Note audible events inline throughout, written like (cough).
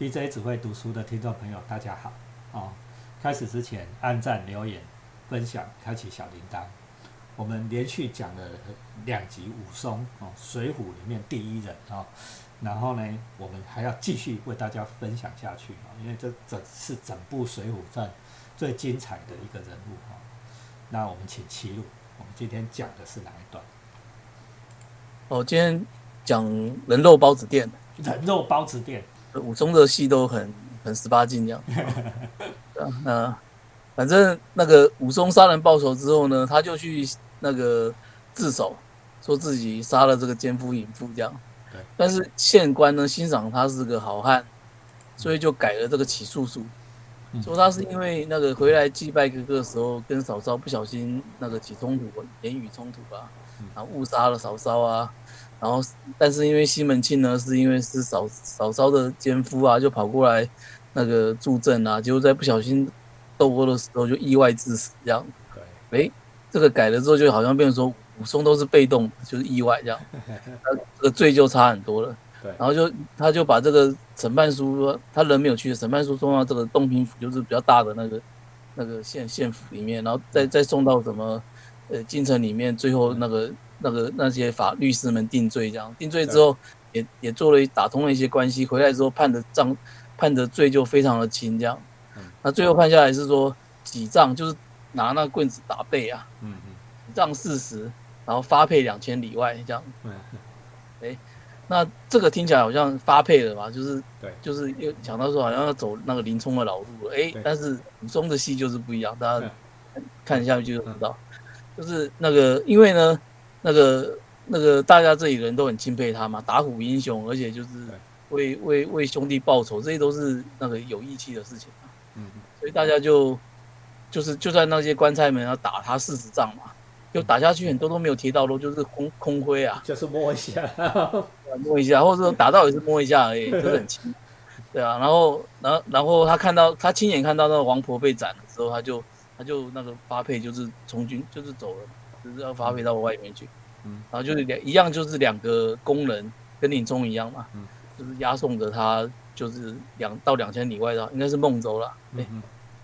DJ 只会读书的听众朋友，大家好哦。开始之前，按赞、留言、分享、开启小铃铛。我们连续讲了两集武松哦，《水浒》里面第一人哦。然后呢，我们还要继续为大家分享下去啊，因为这整是整部《水浒传》最精彩的一个人物哈。那我们请齐鲁，我们今天讲的是哪一段？哦，今天讲人肉包子店。人肉包子店，武松的戏都很很十八禁这样。嗯，反正那个武松杀人报仇之后呢，他就去那个自首，说自己杀了这个奸夫淫妇这样。对。但是县官呢欣赏他是个好汉，所以就改了这个起诉书，说他是因为那个回来祭拜哥哥的时候跟嫂嫂不小心那个起冲突，言语冲突啊，然后误杀了嫂嫂啊。然后，但是因为西门庆呢，是因为是嫂嫂嫂的奸夫啊，就跑过来那个助阵啊，结果在不小心斗殴的时候就意外致死这样。对，哎，这个改了之后，就好像变成说武松都是被动，就是意外这样，(laughs) 他这个罪就差很多了。对，然后就他就把这个审判书，他人没有去，审判书送到这个东平府，就是比较大的那个那个县县府里面，然后再再送到什么呃京城里面，最后那个。那个那些法律师们定罪，这样。定罪之后，也也做了打通了一些关系，回来之后判的账判的罪就非常的轻，这样。那最后判下来是说几杖，就是拿那棍子打背啊，嗯嗯，杖四十，然后发配两千里外这样。嗯。(laughs) 哎，那这个听起来好像发配了嘛，就是对，就是又讲到说好像要走那个林冲的老路了，哎，但是武松的戏就是不一样，大家看下去就知道，就是那个因为呢。那个那个，大家这里人都很钦佩他嘛，打虎英雄，而且就是为为为兄弟报仇，这些都是那个有义气的事情嗯，所以大家就就是就算那些官差们要打他四十仗嘛，就打下去很多都没有贴到路，就是空空挥啊，就是摸一下，摸一下，或者说打到也是摸一下而已，就是很轻。对啊，然后然后然后他看到他亲眼看到那个王婆被斩了之后，他就他就那个发配就是从军就是走了。就是要发配到外面去，嗯，然后就是两一样，就是两个工人跟林冲一样嘛，嗯，就是押送着他，就是两到两千里外的，应该是孟州了，对，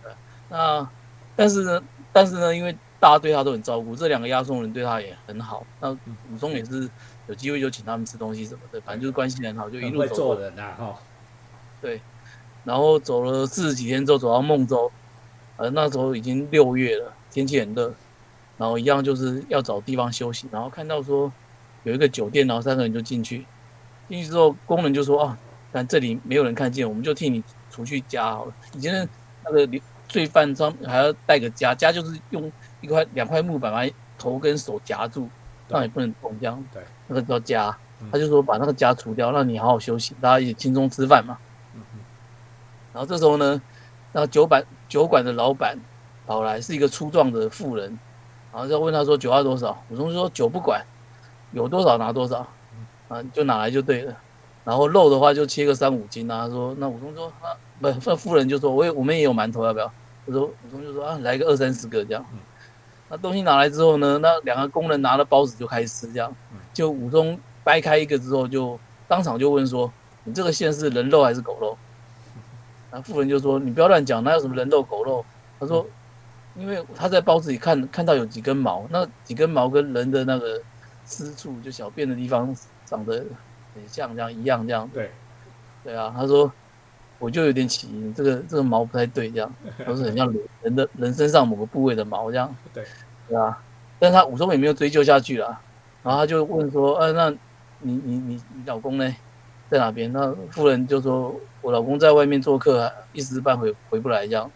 对，那但是呢，但是呢，因为大家对他都很照顾，这两个押送人对他也很好，那武松也是有机会就请他们吃东西什么的，反正就是关系很好，就一路走。做人啊，哈，对，然后走了四十几天之后走到孟州，呃，那时候已经六月了，天气很热。然后一样就是要找地方休息，然后看到说有一个酒店，然后三个人就进去。进去之后，工人就说：“啊，但这里没有人看见，我们就替你除去家好了。以前那个罪犯上还要带个枷，枷就是用一块两块木板把头跟手夹住，让你不能动，这样。对，那个叫枷。他就说把那个枷除掉，让你好好休息，大家一起轻松吃饭嘛。然后这时候呢，那个酒板酒馆的老板跑来，是一个粗壮的妇人。然后就问他说酒要多少？武松说酒不管，有多少拿多少，啊，就拿来就对了。然后肉的话就切个三五斤啊。他说那武松说啊，不，那妇人就说我也我们也有馒头要不要？他说武松就说啊，来个二三十个这样。那东西拿来之后呢，那两个工人拿了包子就开始吃这样。就武松掰开一个之后，就当场就问说你这个馅是人肉还是狗肉？(laughs) 那妇人就说你不要乱讲，哪有什么人肉狗肉？他说。因为他在包子里看看到有几根毛，那几根毛跟人的那个私处就小便的地方长得很像，这样一样这样。对，对啊，他说我就有点起疑，这个这个毛不太对，这样 (laughs) 都是很像人的人身上某个部位的毛这样。对，对啊，但是他武松也没有追究下去啦，然后他就问说，呃，那你你你你老公呢，在哪边？那夫人就说我老公在外面做客，一时半会回不来这样。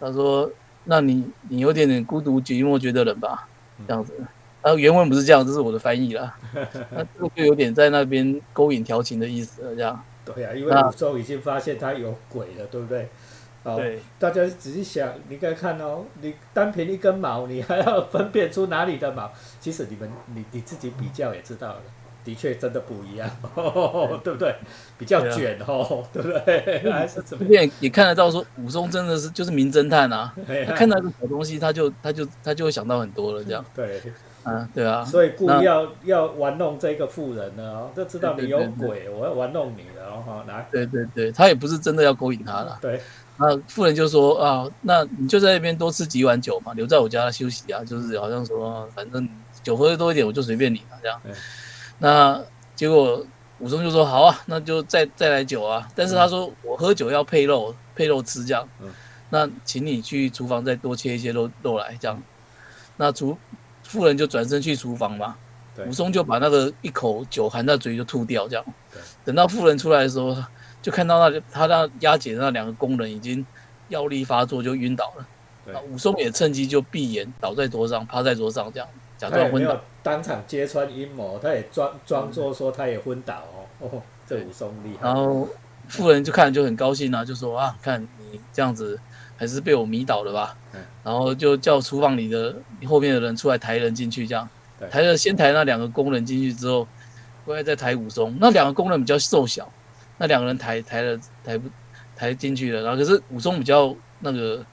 他说。那你你有点点孤独寂寞觉得冷吧，这样子，啊原文不是这样，这是我的翻译啦，(laughs) 那这个就有点在那边勾引调情的意思了，这样。对呀，因为武松已经发现他有鬼了，对不对？对。大家仔细想，你该看哦，你单凭一根毛，你还要分辨出哪里的毛，其实你们你你自己比较也知道了。的确，真的不一样，(laughs) 对不对？比较卷哦，对不对？(laughs) 还是怎么？也也看得到，说武松真的是就是名侦探啊。他看到个小东西，他就他就他就会想到很多了，这样。对，啊，啊。所以故意要要玩弄这个富人呢，就知道你有鬼，我要玩弄你了。哈，来，对对对，他也不是真的要勾引他了。对，那富人就说啊，那你就在那边多吃几碗酒嘛，留在我家休息啊，就是好像说，反正酒喝的多一点，我就随便你了这样。那结果武松就说好啊，那就再再来酒啊，但是他说我喝酒要配肉，配肉吃这样。嗯，那请你去厨房再多切一些肉肉来这样。那厨妇人就转身去厨房嘛。武松就把那个一口酒含在嘴就吐掉，这样。等到妇人出来的时候，就看到那他那押解的那两个工人已经药力发作，就晕倒了。武松也趁机就闭眼倒在桌上，趴在桌上这样，假装昏倒。当场揭穿阴谋，他也装装作说他也昏倒哦。哦，这武松厉害。然后富人就看就很高兴啊，就说啊，看你这样子还是被我迷倒了吧。然后就叫厨房里的后面的人出来抬人进去，这样。抬了先抬那两个工人进去之后，后来再抬武松。那两个工人比较瘦小，那两个人抬抬了抬不抬进去了。然后可是武松比较那个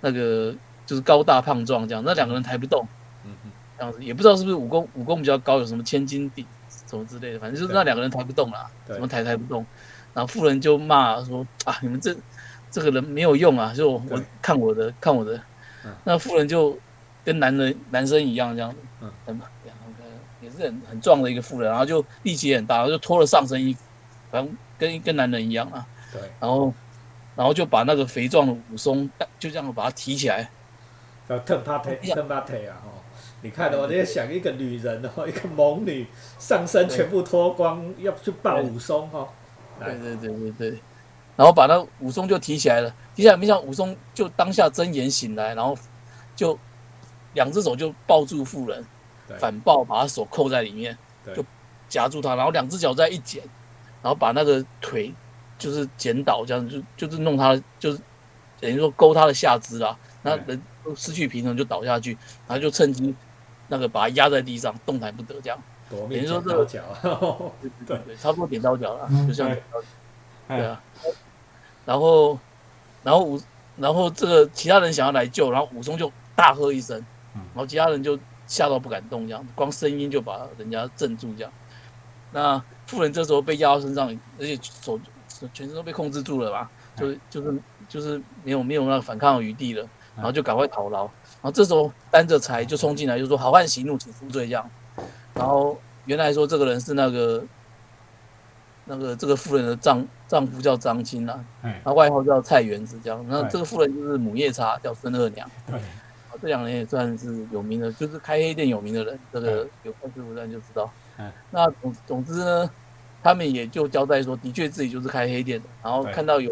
那个就是高大胖壮这样，那两个人抬不动。嗯这样子也不知道是不是武功武功比较高，有什么千斤顶什么之类的，反正就是那两个人抬不动啦，怎么抬抬不动。然后妇人就骂说啊，你们这这个人没有用啊，就我看我的看我的。那妇人就跟男人男生一样这样子。嗯，也是很很壮的一个妇人，然后就力气也很大，然后就脱了上身衣服，反正跟跟男人一样啊。对，然后然后就把那个肥壮的武松就这样把他提起来，叫腾趴腿，蹬他腿啊！哦，你看我在想一个女人哦，(laughs) 一个猛女，上身全部脱光要去抱武松哈。对对对对对，然后把那武松就提起来了，提起来没想武松就当下睁眼醒来，然后就。两只手就抱住妇人，反抱把她手扣在里面，就夹住她，然后两只脚再一剪，然后把那个腿就是剪倒，这样就就是弄她，就是等于说勾她的下肢啦。那人都失去平衡就倒下去，然后就趁机那个把他压在地上，动弹不得，这样。等于说这个脚，(laughs) 对对，差不多点刀脚了，就像对啊。然后，然后武，然后这个其他人想要来救，然后武松就大喝一声。然后其他人就吓到不敢动，这样光声音就把人家镇住，这样。那妇人这时候被压到身上，而且手全身都被控制住了吧，就就是就是没有没有那个反抗的余地了，然后就赶快逃牢。然后这时候担着柴就冲进来，就说：“好汉息怒，请赎罪。”这样。然后原来说这个人是那个那个这个妇人的丈丈夫叫张青啊，他外号叫菜园子，这样。那这个妇人就是母夜叉，叫孙二娘。这两人也算是有名的，就是开黑店有名的人。这个有看《水浒传》就知道。嗯。那总总之呢，他们也就交代说，的确自己就是开黑店的。然后看到有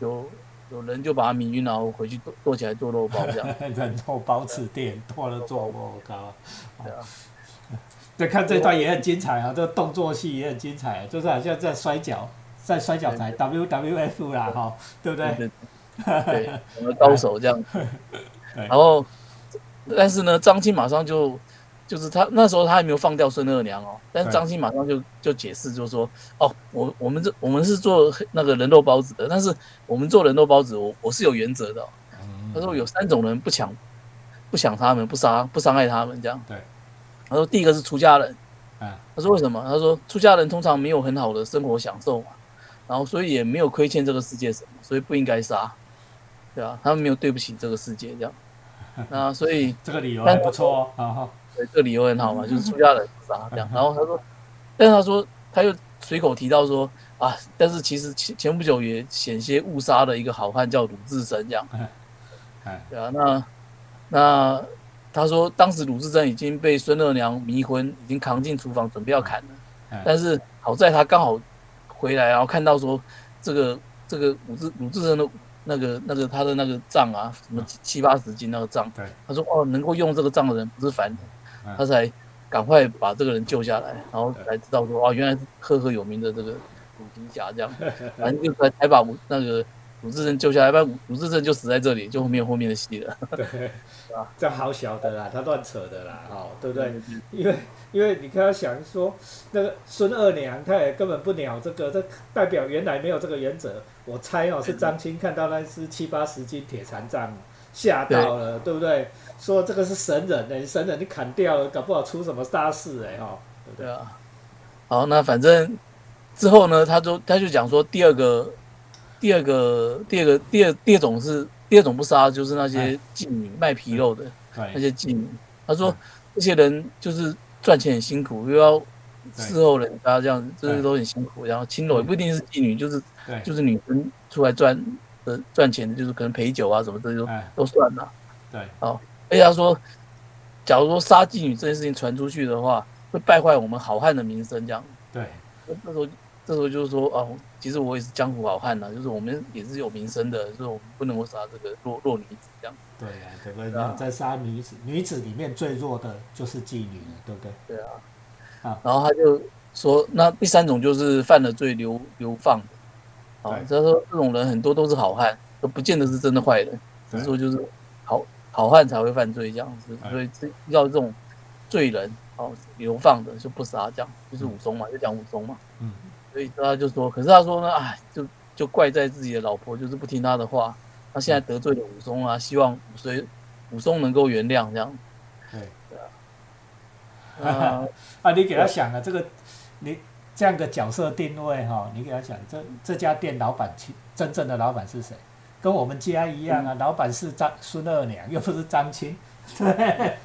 有有人就把他迷晕，然后回去剁剁起来做肉包这样。(laughs) 人肉包子店剁了做我靠！对啊。再看这段也很精彩啊，这个动作戏也很精彩，就是好像在摔跤，在摔跤台 WWF 啦，哈，对不对？对，(laughs) 我们高手这样。(laughs) 然后，但是呢，张青马上就，就是他那时候他还没有放掉孙二娘哦，但是张欣马上就就解释，就说，哦，我我们这我们是做那个人肉包子的，但是我们做人肉包子，我我是有原则的。他说有三种人不抢，不抢他们，不杀不伤害他们这样。对。他说第一个是出家人。他说为什么？他说出家人通常没有很好的生活享受嘛，然后所以也没有亏欠这个世界什么，所以不应该杀。对啊，他们没有对不起这个世界这样。(laughs) 啊所以这个理由还不错哦，对，这个理由很好嘛，就是出家人杀这样。然后他说，但是他说他又随口提到说啊，但是其实前前不久也险些误杀了一个好汉叫鲁智深这样。对啊，那那他说当时鲁智深已经被孙二娘迷昏，已经扛进厨房准备要砍了，但是好在他刚好回来，然后看到说这个这个鲁智鲁智深的。那个、那个他的那个杖啊，什么七八十斤那个杖，他说哦，能够用这个杖的人不是凡人，他才赶快把这个人救下来，然后才知道说哦，原来是赫赫有名的这个鲁迪侠这样，(laughs) 反正就才才把那个。鲁智深救下来，不然鲁智深就死在这里，就没有后面的戏了。对，(laughs) 这好小的啦，他乱扯的啦，哦，对不对？因为因为你看他想说，那个孙二娘，他也根本不鸟这个，这代表原来没有这个原则。我猜哦，是张青看到那只七八十斤铁残杖，吓到了，对不对？说这个是神人呢，神人你砍掉了，搞不好出什么大事哎哈，对不对啊？好，那反正之后呢，他就他就讲说，第二个，第二个，第二个，第二第二种是第二种不杀，就是那些妓女卖皮肉的那些妓女。他说这些人就是赚钱很辛苦，又要伺候人家这样，这些都很辛苦。然后青楼也不一定是妓女，就是就是女生出来赚的赚钱的，就是可能陪酒啊什么这些都都算了。对，哦，而且他说，假如说杀妓女这件事情传出去的话，会败坏我们好汉的名声，这样。对，那时候。这时候就是说啊，其实我也是江湖好汉呐，就是我们也是有名声的，就是我们不能够杀这个弱弱女子这样。对啊，对不对？在杀女子，女子里面最弱的就是妓女了，对不对？对啊。啊，然后他就说，那第三种就是犯了罪流流放的，啊，他说这种人很多都是好汉，都不见得是真的坏人，只是说就是好好汉才会犯罪这样子，所以这要这种罪人哦流放的就不杀，这样就是武松嘛，就讲武松嘛，嗯。所以他就说，可是他说呢，哎，就就怪在自己的老婆，就是不听他的话。他现在得罪了武松啊，希望武松武松能够原谅这样。对对啊，(laughs) 啊，你给他想了这个，你这样的角色定位哈，你给他想，这这家店老板亲真正的老板是谁？跟我们家一样啊，老板是张孙二娘，又不是张青。(laughs) 对，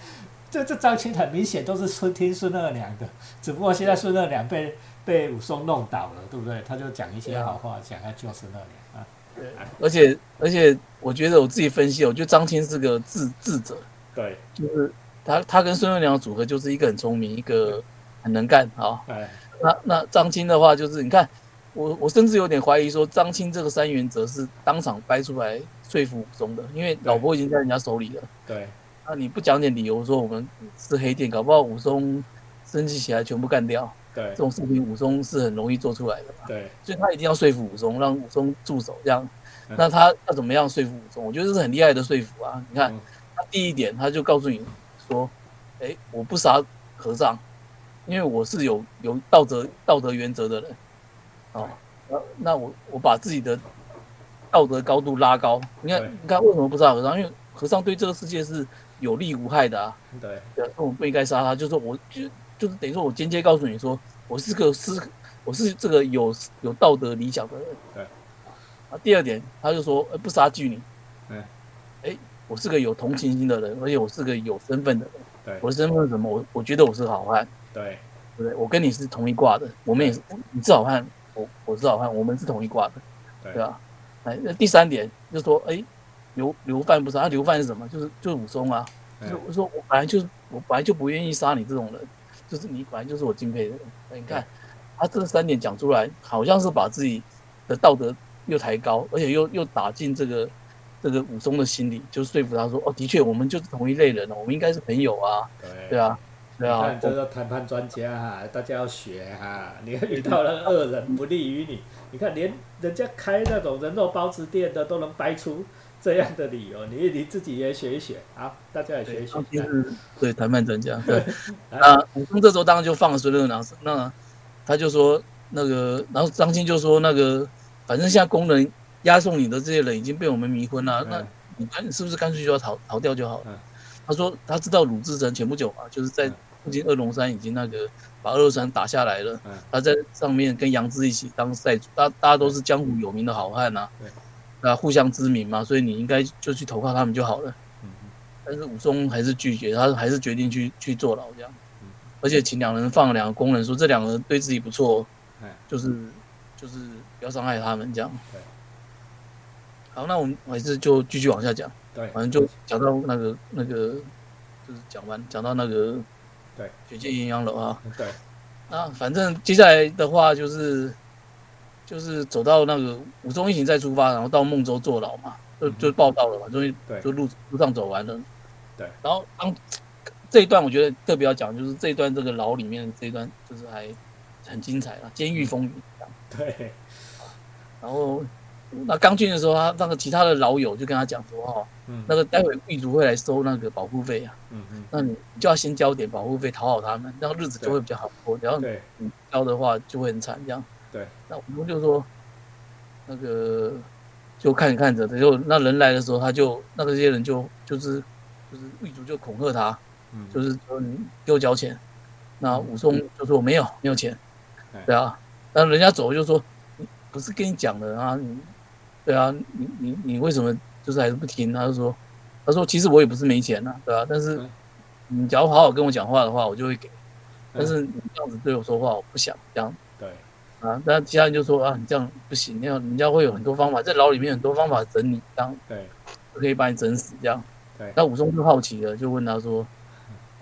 这这张青很明显都是孙听孙二娘的，只不过现在孙二娘被。被武松弄倒了，对不对？他就讲一些好话，想要救孙二娘啊。对，而且而且，我觉得我自己分析，我觉得张青是个智智者。对，就是他他跟孙二娘的组合，就是一个很聪明，一个很能干啊。哎，那那张青的话，就是你看，我我甚至有点怀疑说，张青这个三原则是当场掰出来说服武松的，因为老婆已经在人家手里了。对，那你不讲点理由说我们是黑店，搞不好武松生气起来全部干掉。对，这种事情武松是很容易做出来的嘛。对，所以他一定要说服武松，让武松住手这样。那他要怎么样说服武松？我觉得这是很厉害的说服啊。你看，他第一点他就告诉你说：“哎，我不杀和尚，因为我是有有道德道德原则的人。哦，那那我我把自己的道德高度拉高。你看，你看为什么不杀和尚？因为和尚对这个世界是有利无害的啊。对，那我们不应该杀他。就是我就。就是等于说，我间接告诉你说，我是个是，我是这个有有道德理想的人。对。啊，第二点，他就说，呃，不杀妓女。嗯。哎，我是个有同情心的人，而且我是个有身份的人。对。我的身份是什么？我我觉得我是好汉。对。对不对？我跟你是同一挂的，我们也是，你是好汉，我我是好汉，我们是同一挂的。对。对吧？哎，那第三点就说，哎，流流犯不杀，他流犯是什么？就是就是武松啊。就是我说我本来就是我本来就不愿意杀你这种人。就是你本来就是我敬佩的人，你看他这三点讲出来，好像是把自己的道德又抬高，而且又又打进这个这个武松的心里，就说服他说：“哦，的确，我们就是同一类人哦，我们应该是朋友啊。”对对啊，对啊。这个谈判专家哈，大家要学哈。你遇到了恶人不利于你，你看连人家开那种人肉包子店的都能掰出。这样的理由，你你自己也学一学，啊，大家也学一学。对，谈判专家。对，啊，武松这时候当然就放了孙六娘，那他就说那个，然后张青就说那个，反正现在工人押送你的这些人已经被我们迷昏了，那你干是不是干脆就要逃逃掉就好了？他说他知道鲁智深前不久嘛，就是在附近二龙山已经那个把二龙山打下来了，他在上面跟杨志一起当寨主，大大家都是江湖有名的好汉呐。那，互相知名嘛，所以你应该就去投靠他们就好了。嗯但是武松还是拒绝，他还是决定去去坐牢这样。嗯。而且请两人放两个工人，说这两个人对自己不错，就是就是不要伤害他们这样。对。好，那我们还是就继续往下讲。对。反正就讲到那个那个，就是讲完讲到那个，对，绝剑阴阳楼啊。对。那反正接下来的话就是。就是走到那个五中一行再出发，然后到孟州坐牢嘛，就就报道了嘛，终于就路路上走完了。对。然后当这一段我觉得特别要讲，就是这一段这个牢里面这一段就是还很精彩了，监狱风云。对。然后那刚进的时候，他那个其他的老友就跟他讲说：“哦，那个待会狱卒会来收那个保护费啊，嗯嗯，那你就要先交点保护费讨好他们，这样日子就会比较好过。然后你交的话就会很惨，这样。”对，那我们就说，那个就看着看着，就那人来的时候，他就那个这些人就就是就是狱卒就恐吓他，嗯，就是说你给我交钱。那武松就说我没有没有钱，对啊，然后人家走就说，不是跟你讲的啊，你对啊，你你你为什么就是还是不听？他就说，他说其实我也不是没钱呐，对吧？但是你假如好好跟我讲话的话，我就会给。但是你这样子对我说话，我不想这样。对。啊，那其他人就说啊，你这样不行，那样人家会有很多方法，在牢里面很多方法整你，这样对，可以把你整死这样。对。那武松就好奇了，就问他说，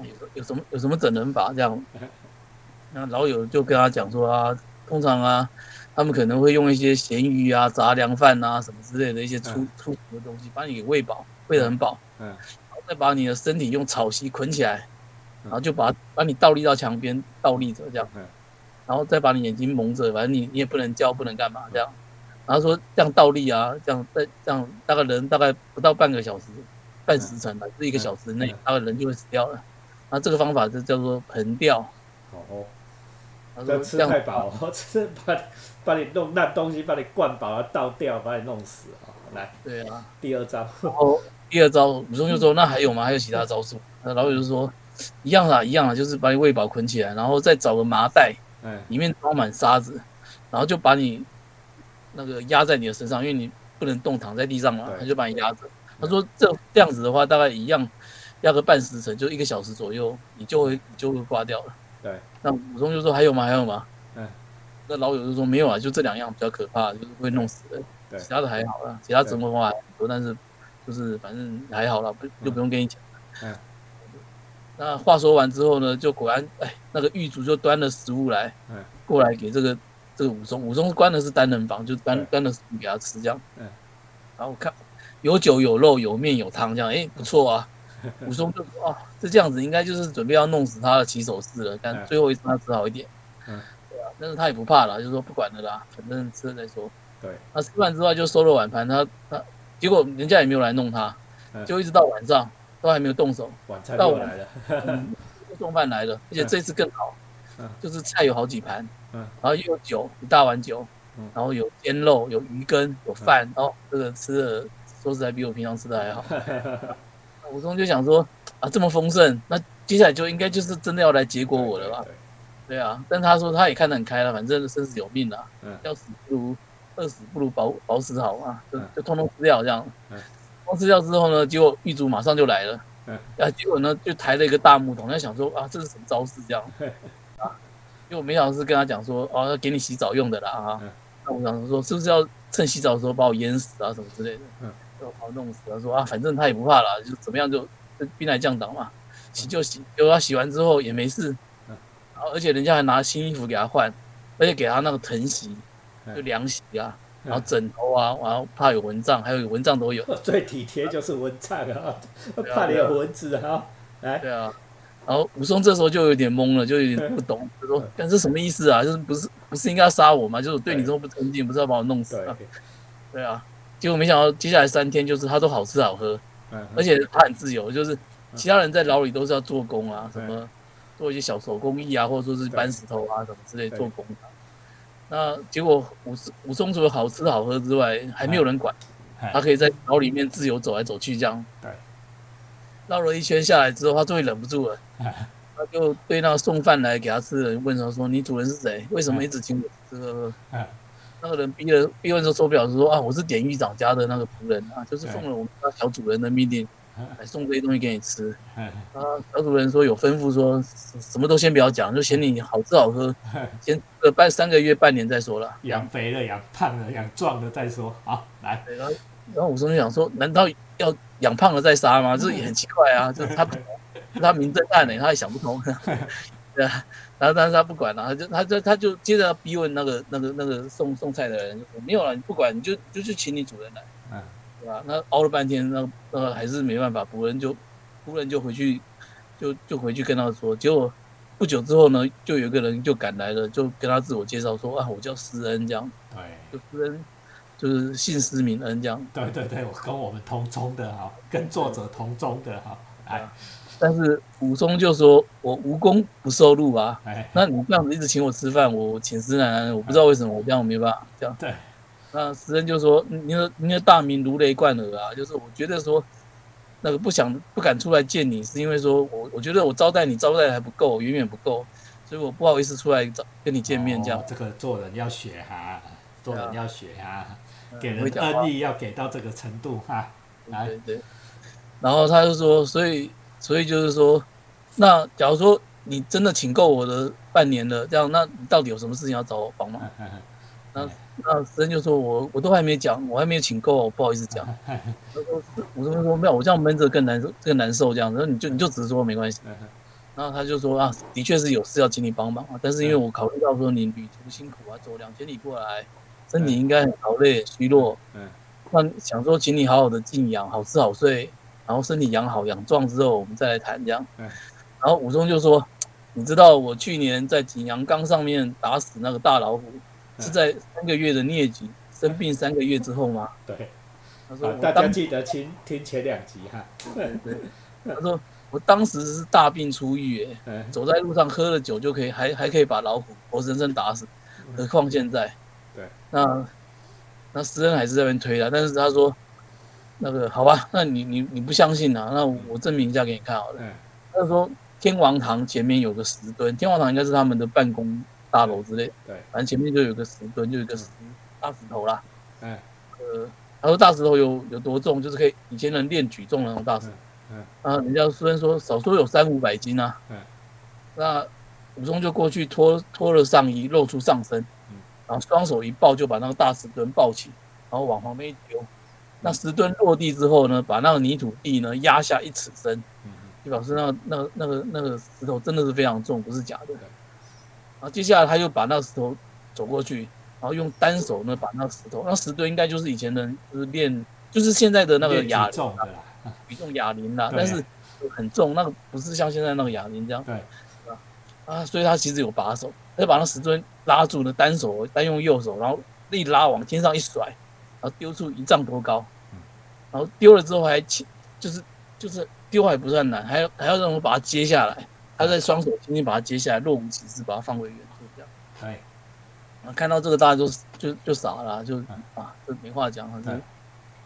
有有什么有什么整人法这样？(laughs) 那老友就跟他讲说啊，通常啊，他们可能会用一些咸鱼啊、杂粮饭啊什么之类的一些粗粗俗的东西，把你给喂饱，喂得很饱，嗯，然后再把你的身体用草席捆起来，然后就把把你倒立到墙边，倒立着这样，然后再把你眼睛蒙着，反正你你也不能叫，不能干嘛这样，然后说这样倒立啊，这样在这样大概人大概不到半个小时，半时辰吧，是一个小时内，大概人就会死掉了。那这个方法就叫做盆吊。哦。他说 (laughs) 吃太饱，吃把把你弄烂东西，把你灌饱了倒掉，把你弄死啊！来，对啊，第二招。哦，第二招，武松就说：“那还有吗？还有其他招数？”那老友就说：“一样啊，一样啊，就是把你喂饱捆起来，然后再找个麻袋，嗯，里面装满沙子，然后就把你那个压在你的身上，因为你不能动，躺在地上嘛，他就把你压着。他说这这样子的话，大概一样压个半时辰，就一个小时左右，你就会就会挂掉了。”对，那武松就说还有吗？还有吗？嗯，那老友就说没有啊，就这两样比较可怕，就是会弄死人。对，其他的还好啦，其他折磨方法很多，但是就是反正还好了，不就不用跟你讲。嗯，那话说完之后呢，就果然哎，那个狱卒就端了食物来，嗯，过来给这个这个武松。武松关的是单人房，就端端了食物给他吃这样。嗯，然后看有酒有肉有面有汤这样，哎，不错啊。(laughs) 武松就说：“哦，是这样子，应该就是准备要弄死他的起手式了。但最后一次他吃好一点。但是他也不怕了，就说不管了啦，反正吃了再说。对。那吃饭之外就收了碗盘，他他结果人家也没有来弄他，就一直到晚上都还没有动手。晚餐到来了，送饭来了，而且这次更好，就是菜有好几盘，嗯，然后又有酒一大碗酒，然后有煎肉、有鱼羹、有饭，哦，这个吃的说实在比我平常吃的还好。(laughs) ”武松就想说啊，这么丰盛，那接下来就应该就是真的要来结果我了吧？对啊，但他说他也看得很开了，反正生死有命啊，要死不如饿死不如饱饱死好啊，就就通通吃掉这样。通吃掉之后呢，结果狱卒马上就来了，啊，结果呢就抬了一个大木桶，他想说啊，这是什么招式这样？(laughs) 啊，结果没想到是跟他讲说哦，要给你洗澡用的啦啊。那我想说是不是要趁洗澡的时候把我淹死啊什么之类的？就把我弄死他说啊，反正他也不怕了，就怎么样就兵来将挡嘛，洗就洗，结果他洗完之后也没事，而且人家还拿新衣服给他换，而且给他那个藤席，就凉席啊，然后枕头啊，然后怕有蚊帐，还有蚊帐都有。(laughs) 最体贴就是蚊帐啊，怕你有蚊子啊，来。对啊，然后武松这时候就有点懵了，就有点不懂，就说：“但是什么意思啊？就是不是不是应该要杀我吗？就是对你这么不尊敬，不是要把我弄死啊？”对啊。结果没想到，接下来三天就是他都好吃好喝，而且他很自由，就是其他人在牢里都是要做工啊，什么做一些小手工艺啊，或者说是搬石头啊什么之类做工。那结果武武松除了好吃好喝之外，还没有人管，他可以在牢里面自由走来走去这样。对，绕了一圈下来之后，他终于忍不住了，他就对那个送饭来给他吃的人问他说：“你主人是谁？为什么一直请我吃喝喝？”那个人逼了逼问说受不了，说啊，我是典狱长家的那个仆人啊，就是奉了我们家小主人的命令来送这些东西给你吃。啊，小主人说有吩咐说什么都先不要讲，就嫌你好吃好喝，先呃半三个月半年再说了。养肥了、养胖了、养壮了再说。好，来。然后然后武松就想说，难道要养胖了再杀吗？这也很奇怪啊，就他他明侦探呢，他也想不通。(laughs) 对啊。然后，但是他不管了，他就他就他就接着逼问那个那个那个送送菜的人，就说没有了，你不管，你就就去请你主人来，嗯，对吧？那熬了半天，那那还是没办法，仆人就仆人就回去，就就回去跟他说。结果不久之后呢，就有一个人就赶来了，就跟他自我介绍说啊，我叫施恩，这样，对，就施恩就是姓施名恩这样。对对对，我跟我们同宗的哈，跟作者同宗的哈，哎。但是武松就说：“我无功不受禄啊，哎那你这样子一直请我吃饭，我请施奶奶，我不知道为什么我这样没办法这样。”对，那施恩就说：“你的你的大名如雷贯耳啊，就是我觉得说那个不想不敢出来见你，是因为说我我觉得我招待你招待还不够，远远不够。所以我不好意思出来找跟你见面这样哦。这个做人要学哈，做人要学哈，给人会讲话恩义要给到这个程度哈。来对对。然后他就说，所以所以就是说，那假如说你真的请够我的半年了，这样，那你到底有什么事情要找我帮忙？(laughs) 那那师恩就说我我都还没讲，我还没有请够，不好意思讲。(laughs) 他说我说说没有，我这样闷着更难受，更难受这样。然后你就你就直说没关系。然后他就说啊，的确是有事要请你帮忙啊，但是因为我考虑到说你旅途辛苦啊，走两千里过来，身体应该很劳累虚弱，嗯那想说请你好好的静养，好吃好睡，然后身体养好养壮之后，我们再来谈这样。嗯然后武松就说，(tsk) 你知道我去年在景阳冈上面打死那个大老虎，是在三个月的疟疾生病三个月之后吗？对，他说大家记得听听前两集哈。他说我当时是大病初愈，哎，嗯走在路上喝了酒就可以，还还可以把老虎活生生打死，何况现在？对，那那施恩还是在那边推他，但是他说那个好吧，那你你你不相信啊？那我证明一下给你看好了。嗯他就说天王堂前面有个石墩，天王堂应该是他们的办公大楼之类，对，反正前面就有个石墩，就有一个石大石头啦。嗯呃，他说大石头有有多重，就是可以以前人练举重的那种大石头。嗯啊，人家虽然说少说有三五百斤啊，嗯那武松就过去脱脱了上衣，露出上身，嗯然后双手一抱就把那个大石墩抱起，然后往旁边一丢。那石墩落地之后呢，把那个泥土地呢压下一尺深，嗯就表示那个那个那个那个石头真的是非常重，不是假的。对然后接下来他又把那个石头走过去，然后用单手呢把那个石头，那石墩应该就是以前的就是练，就是现在的那个哑举重的啦。举重哑铃啦，(laughs) 但是很重，那个不是像现在那个哑铃这样对，啊，所以他其实有把手，他就把那石墩拉住了，单手单用右手，然后一拉往天上一甩，然后丢出一丈多高嗯，然后丢了之后还轻，就是就是丢还不算难，还要还要让我把它接下来，他在双手轻轻把它接下来，若无其事把它放回原处这样。对，然后看到这个大家就就就傻了啊，就嗯啊，这没话讲，就对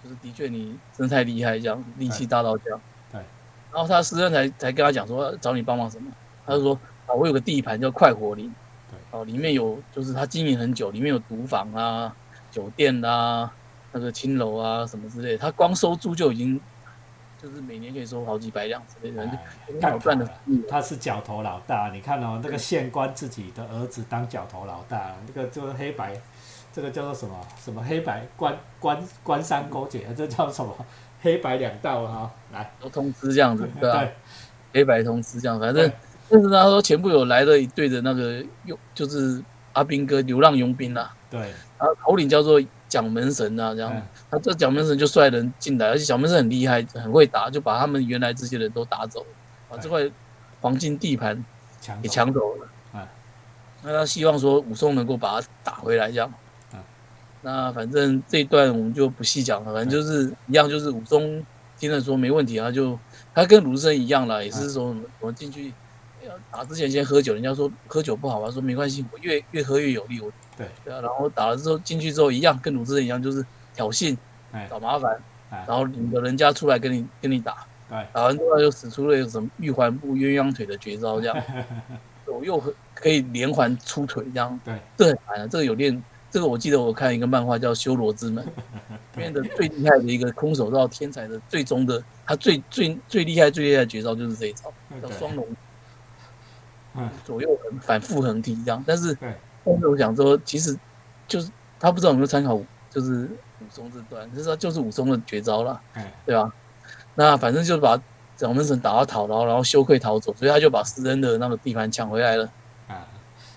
就是的确你真的太厉害，这样力气大到这样。对。然后他师恩才才跟他讲说找你帮忙什么，他就说啊，我有个地盘叫快活林，对，哦，里面有就是他经营很久，里面有赌坊啊、酒店啊、那个青楼啊什么之类的，他光收租就已经就是每年可以收好几百两之类的，很好赚的。他是角头老大，你看哦，那个县官自己的儿子当角头老大，那个就是黑白，这个叫做什么？什么黑白官官官商勾结，这叫什么？黑白两道哈、来，都通知这样子，对吧、对。黑白通吃这样，反正对。但是他说前部有来了一队的那个佣，就是阿兵哥流浪佣兵啊，对，然后头领叫做蒋门神啊，这样，嗯他这蒋门神就率人进来，而且蒋门神很厉害，很会打，就把他们原来这些人都打走，把这块黄金地盘给抢走了。嗯那他希望说武松能够把他打回来，这样。嗯那反正这一段我们就不细讲了，反正就是一样，就是武松听了说没问题，啊就他跟鲁智深一样了，也是说我们进去要打之前先喝酒，人家说喝酒不好啊，说没关系，我越越喝越有力，我对对啊，然后打了之后进去之后一样，跟鲁智深一样，就是挑衅哎。找麻烦，哎。然后领着人家出来跟你跟你打，打完之后又使出了一个什么玉环步鸳鸯腿的绝招，这样。(laughs) 左右可以连环出腿，这样。对，这很难啊，这个有练。这个我记得我看一个漫画叫《修罗之门》，(laughs) 里面的最厉害的一个空手道天才的最终的，他最最最厉害最厉害的绝招就是这一招，叫双龙。嗯，左右横反复横踢这样。但是，但是我想说，其实就是他不知道有没有参考，就是武松这段，就是他就是武松的绝招了，嗯对吧？那反正就是把蒋门神打到逃然后，然后羞愧逃走，所以他就把施恩的那个地盘抢回来了。啊，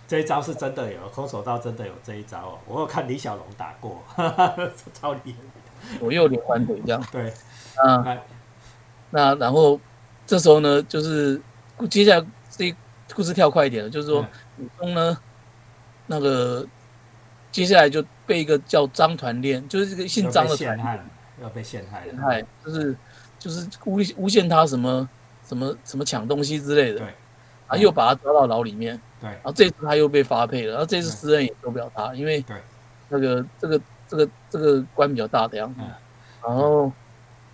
这一招是真的有，空手道真的有这一招哦，我有看李小龙打过，哈哈超厉害，左右连环腿这样。对，啊，那那然后这时候呢，就是接下来这故事跳快一点了，就是说武松呢，那个接下来就被一个叫张团练，就是这个姓张的团。陷害了，要被陷害了，害，就是就是诬诬陷他什么什么什么抢东西之类的，对。然后又把他抓到牢里面，对。然后这次他又被发配了，然后这次私人也救不了他，因为对。那个这个这个这个官比较大的样子。嗯，然后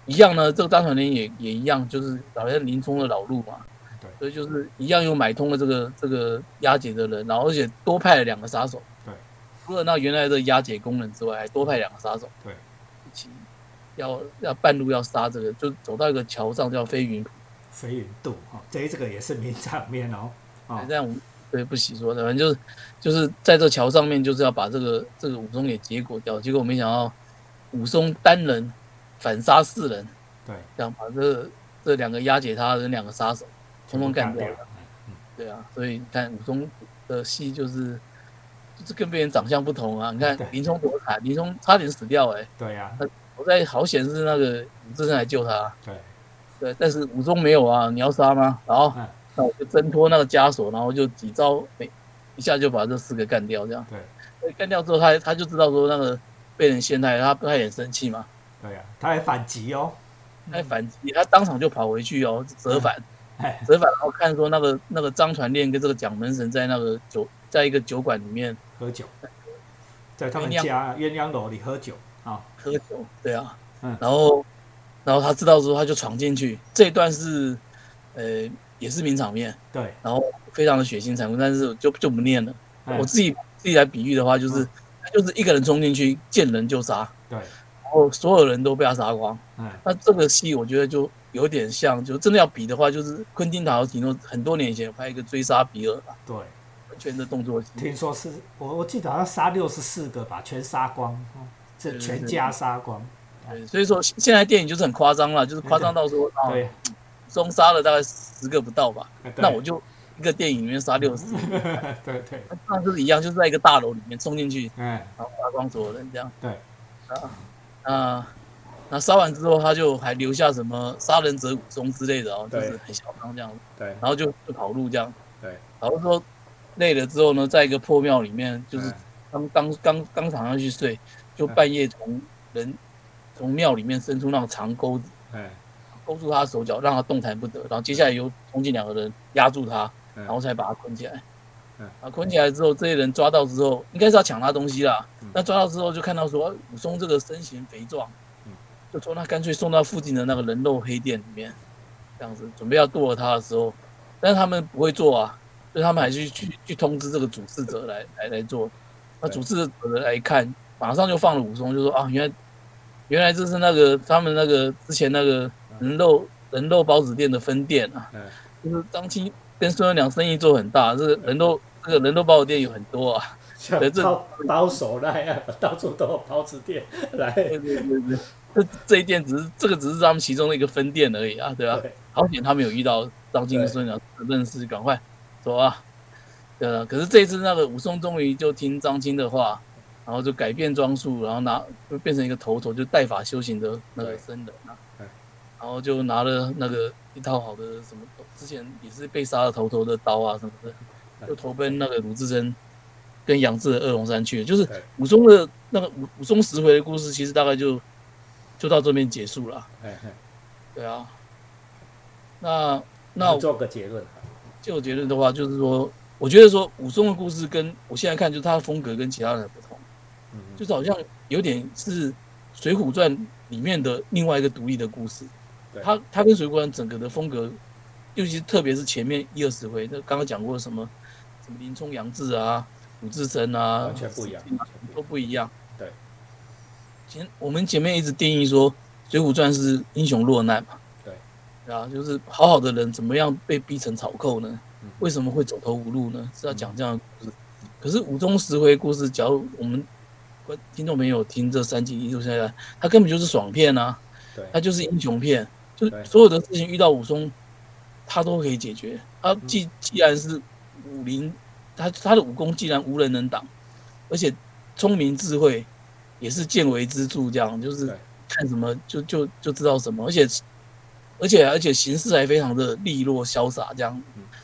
一样呢，这个张团练也也一样，就是好像林冲的老路嘛，对。所以就是一样又买通了这个这个押解的人，然后而且多派了两个杀手。对，除了那原来的押解工人之外，还多派两个杀手。对，一起要要半路要杀这个，就走到一个桥上叫飞云浦。飞云渡哈，这这个也是名场面哦。哦，这样对不起说的，反正就是就是在这桥上面，就是要把这个这个武松给结果掉。结果没想到武松单人反杀四人，对，这样把这这两个押解他的两个杀手通通干掉了。嗯，对啊，所以你看武松的戏就是就是跟别人长相不同啊。你看林冲多惨，林冲差点死掉哎。对呀，我在好险是那个武志胜来救他。对。对，但是武松没有啊！你要杀吗？然后，那我就挣脱那个枷锁，然后就几招，哎一下就把这四个干掉，这样。对，干掉之后，他他就知道说那个被人陷害，他他也生气嘛。对呀，他还反击哦，他还反击，他当场就跑回去哦，折返，折返，然后看说那个那个张传练跟这个蒋门神在那个酒，在一个酒馆里面喝酒，在他们家鸳鸯楼里喝酒啊，喝酒，对啊，嗯，然后。然后他知道之后，他就闯进去。这一段是，呃，也是名场面。对。然后非常的血腥残酷，但是就就不念了。我自己自己来比喻的话，就是他就是一个人冲进去，见人就杀。对。然后所有人都被他杀光。嗯。那这个戏我觉得就有点像，就真的要比的话，就是昆汀塔罗提诺很多年以前拍一个追杀比尔吧。对。完全的动作戏。听说是我我记得好像杀六十四个吧，全杀光，这全家杀光。对，所以说现在电影就是很夸张了，就是夸张到说啊，中杀了大概十个不到吧，那我就一个电影里面杀六十，(laughs) 对对，那就是一样，就是在一个大楼里面冲进去，嗯，然后杀光所有人这样，对，啊啊，那杀完之后他就还留下什么杀人者武松之类的哦，就是很嚣张这样，对，然后就就跑路这样，对，然后说累了之后呢，在一个破庙里面，就是他们刚刚刚躺上去睡，就半夜从人。从庙里面伸出那个长钩子，哎，勾住他的手脚，让他动弹不得。然后接下来又冲进两个人压住他，然后才把他捆起来。啊，捆起来之后，这些人抓到之后，应该是要抢他东西啦。那抓到之后，就看到说武松这个身形肥壮，就说那干脆送到附近的那个人肉黑店里面，这样子准备要剁了他的时候，但是他们不会做啊，所以他们还是去去通知这个主事者来来来做。那主事者来看，马上就放了武松，就说啊，原来。原来这是那个他们那个之前那个人肉人肉包子店的分店啊，就是张青跟孙二娘生意做很大，这个人肉这个人肉包子店有很多啊，(laughs) 像包包手那样，到处都有包子店来。对对对对，这这一店只是这个只是他们其中的一个分店而已啊，对吧？好险他们有遇到张青跟孙二娘认识，赶快走啊！对啊，可是这次那个武松终于就听张青的话。然后就改变装束，然后拿就变成一个头头，就带法修行的那个僧人啊。然后就拿了那个一套好的什么，之前也是被杀了头头的刀啊什么的，就投奔那个鲁智深跟杨志的二龙山去。就是武松的那个武武松十回的故事，其实大概就就到这边结束了。对啊。那那做个结论。就结论的话，就是说，我觉得说武松的故事跟我现在看，就是他的风格跟其他人不同。就是好像有点是《水浒传》里面的另外一个独立的故事，他他跟《水浒传》整个的风格，尤其特别是前面一二十回，那刚刚讲过什么什么林冲、杨志啊、鲁智深啊，完全不一样，都不一样。对，前我们前面一直定义说《水浒传》是英雄落难嘛，对，啊，就是好好的人怎么样被逼成草寇呢？为什么会走投无路呢？是要讲这样的故事。可是武松十回故事，假如我们听众朋友听这三集一路下来，他根本就是爽片啊！对，他就是英雄片，就是所有的事情遇到武松，他都可以解决。他既既然是武林，他他的武功既然无人能挡，而且聪明智慧也是见微知著，这样就是看什么就就就知道什么，而且而且而且行事还非常的利落潇洒，这样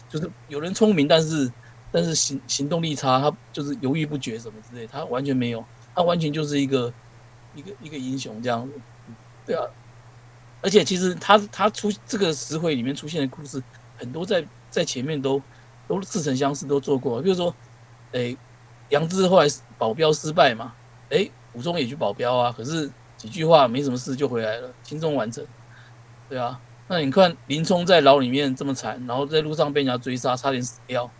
就是有人聪明，但是但是行行动力差，他就是犹豫不决什么之类，他完全没有。他完全就是一个一个一个英雄这样子，对啊，而且其实他他出这个实回里面出现的故事很多，在在前面都都似曾相识，都做过。比如说，哎，杨志后来保镖失败嘛，哎，武松也去保镖啊，可是几句话没什么事就回来了，轻松完成，对啊。那你看林冲在牢里面这么惨，然后在路上被人家追杀，差点死掉。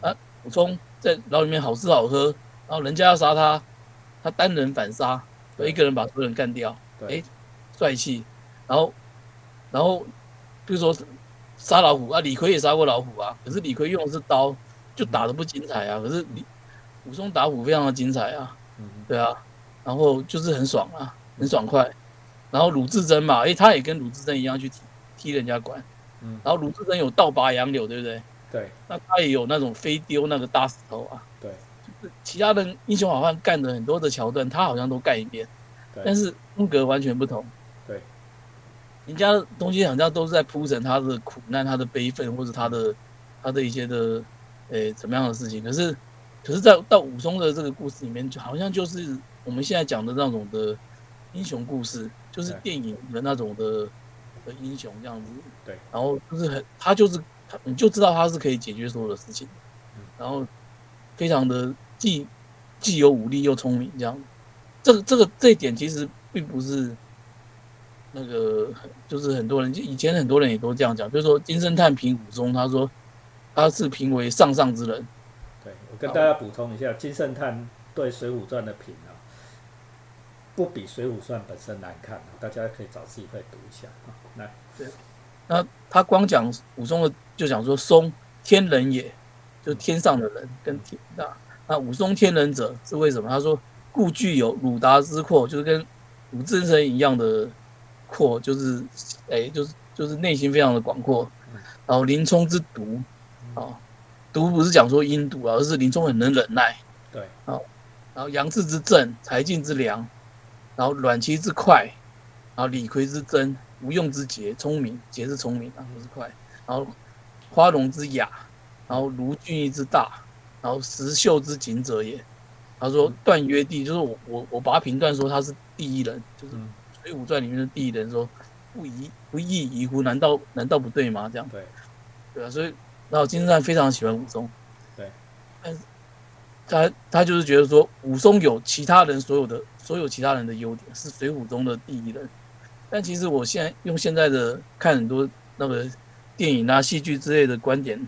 啊，武松在牢里面好吃好喝，然后人家要杀他，他单人反杀，一个人把所有人干掉，哎，帅气。然后，然后比如说杀老虎啊，李逵也杀过老虎啊，可是李逵用的是刀，就打的不精彩啊。可是李武松打虎非常的精彩啊，对啊，然后就是很爽啊，很爽快。然后鲁智深嘛，哎，他也跟鲁智深一样去踢踢人家馆，嗯，然后鲁智深有倒拔杨柳，对不对？对，那他也有那种飞丢那个大石头啊。对，就是其他的英雄好汉干的很多的桥段，他好像都干一遍，但是风格完全不同。对，人家的东西好像都是在铺陈他的苦难、他的悲愤，或者他的他的一些的诶怎么样的事情。可是，可是在到武松的这个故事里面，就好像就是我们现在讲的那种的英雄故事，就是电影的那种的的英雄这样子。对，然后就是很他就是他。你就知道他是可以解决所有的事情，然后非常的既既有武力又聪明，这样，这个这个这一点其实并不是那个，就是很多人以前很多人也都这样讲，就是说金圣叹评武松，他说他是评为上上之人。对我跟大家补充一下，金圣叹对《水浒传》的评啊，不比《水浒传》本身难看啊，大家可以找机会读一下啊。来，那他光讲武松的。就讲说松天人也，就天上的人跟天那那武松天人者是为什么？他说故具有鲁达之阔，就是跟鲁智深一样的阔，就是哎，就是就是内心非常的广阔。然后林冲之毒啊，毒不是讲说阴毒啊，而是林冲很能忍耐。对啊，然后杨志之正，柴进之良，然后阮籍之快，然后李逵之真，吴用之杰，聪明杰是聪明啊，不是快，然后。花荣之雅，然后卢俊义之大，然后石秀之谨者也。他说段约帝就是我我我把他评断说他是第一人，就是《水浒传》里面的第一人，说不疑不亦疑乎？难道难道不对吗？这样对对啊，所以然后金圣叹非常喜欢武松，对，但是他他就是觉得说武松有其他人所有的所有其他人的优点，是水浒中的第一人。但其实我现在用现在的看很多那个。电影啊、戏剧之类的观点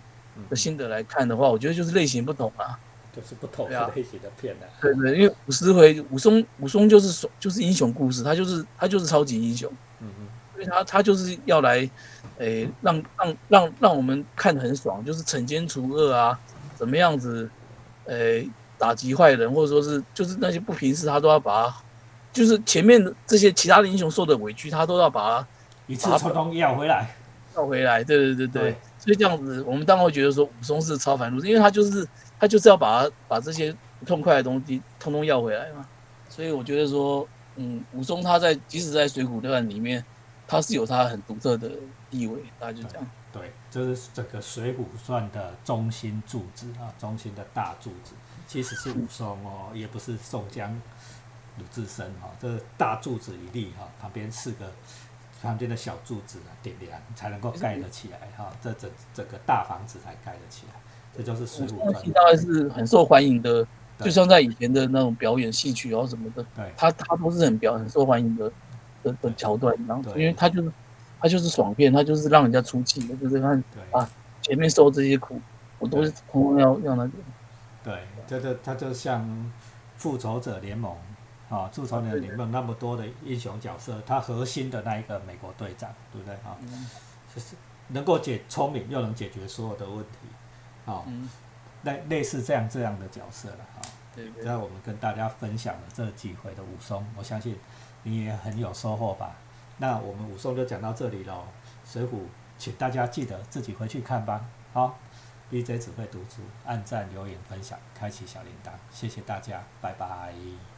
的心得来看的话，我觉得就是类型不同啊，就是不同的类型的片啊。对对，因为武十回武松武松就是就是英雄故事，他就是他就是超级英雄。嗯嗯，所以他他就是要来，诶，让让让让我们看得很爽，就是惩奸除恶啊，怎么样子，诶，打击坏人，或者说是就是那些不平事，他都要把他，就是前面的这些其他的英雄受的委屈，他都要把他一次从中要回来。要回来，对对对对，所以这样子，我们当然会觉得说武松是超凡入圣，因为他就是他就是要把把这些痛快的东西通通要回来嘛。所以我觉得说，嗯，武松他在即使在水浒传里面，他是有他很独特的地位，大概就这样。对，这是整个水浒传的中心柱子啊，中心的大柱子，其实是武松哦，也不是宋江、鲁智深哈，这大柱子一立哈，旁边四个。旁边的小柱子啊，点亮才能够盖得起来哈，这整整个大房子才盖得起来。这就是水浒传，当然是很受欢迎的，就像在以前的那种表演戏曲啊什么的，对，他他都是很表很受欢迎的的的桥段，然后因为他就是他就是爽片，他就是让人家出气的，就是看啊前面受这些苦，我都是通通要要那个。对，这个他就像复仇者联盟。啊，复仇者联盟那么多的英雄角色，他核心的那一个美国队长，对不对啊？就是能够解聪明又能解决所有的问题，啊，类类似这样这样的角色了啊。对对。在我们跟大家分享了这几回的武松，我相信你也很有收获吧？那我们武松就讲到这里喽。水浒，请大家记得自己回去看吧。好，B J 只会读书，按赞、留言、分享、开启小铃铛，谢谢大家，拜拜。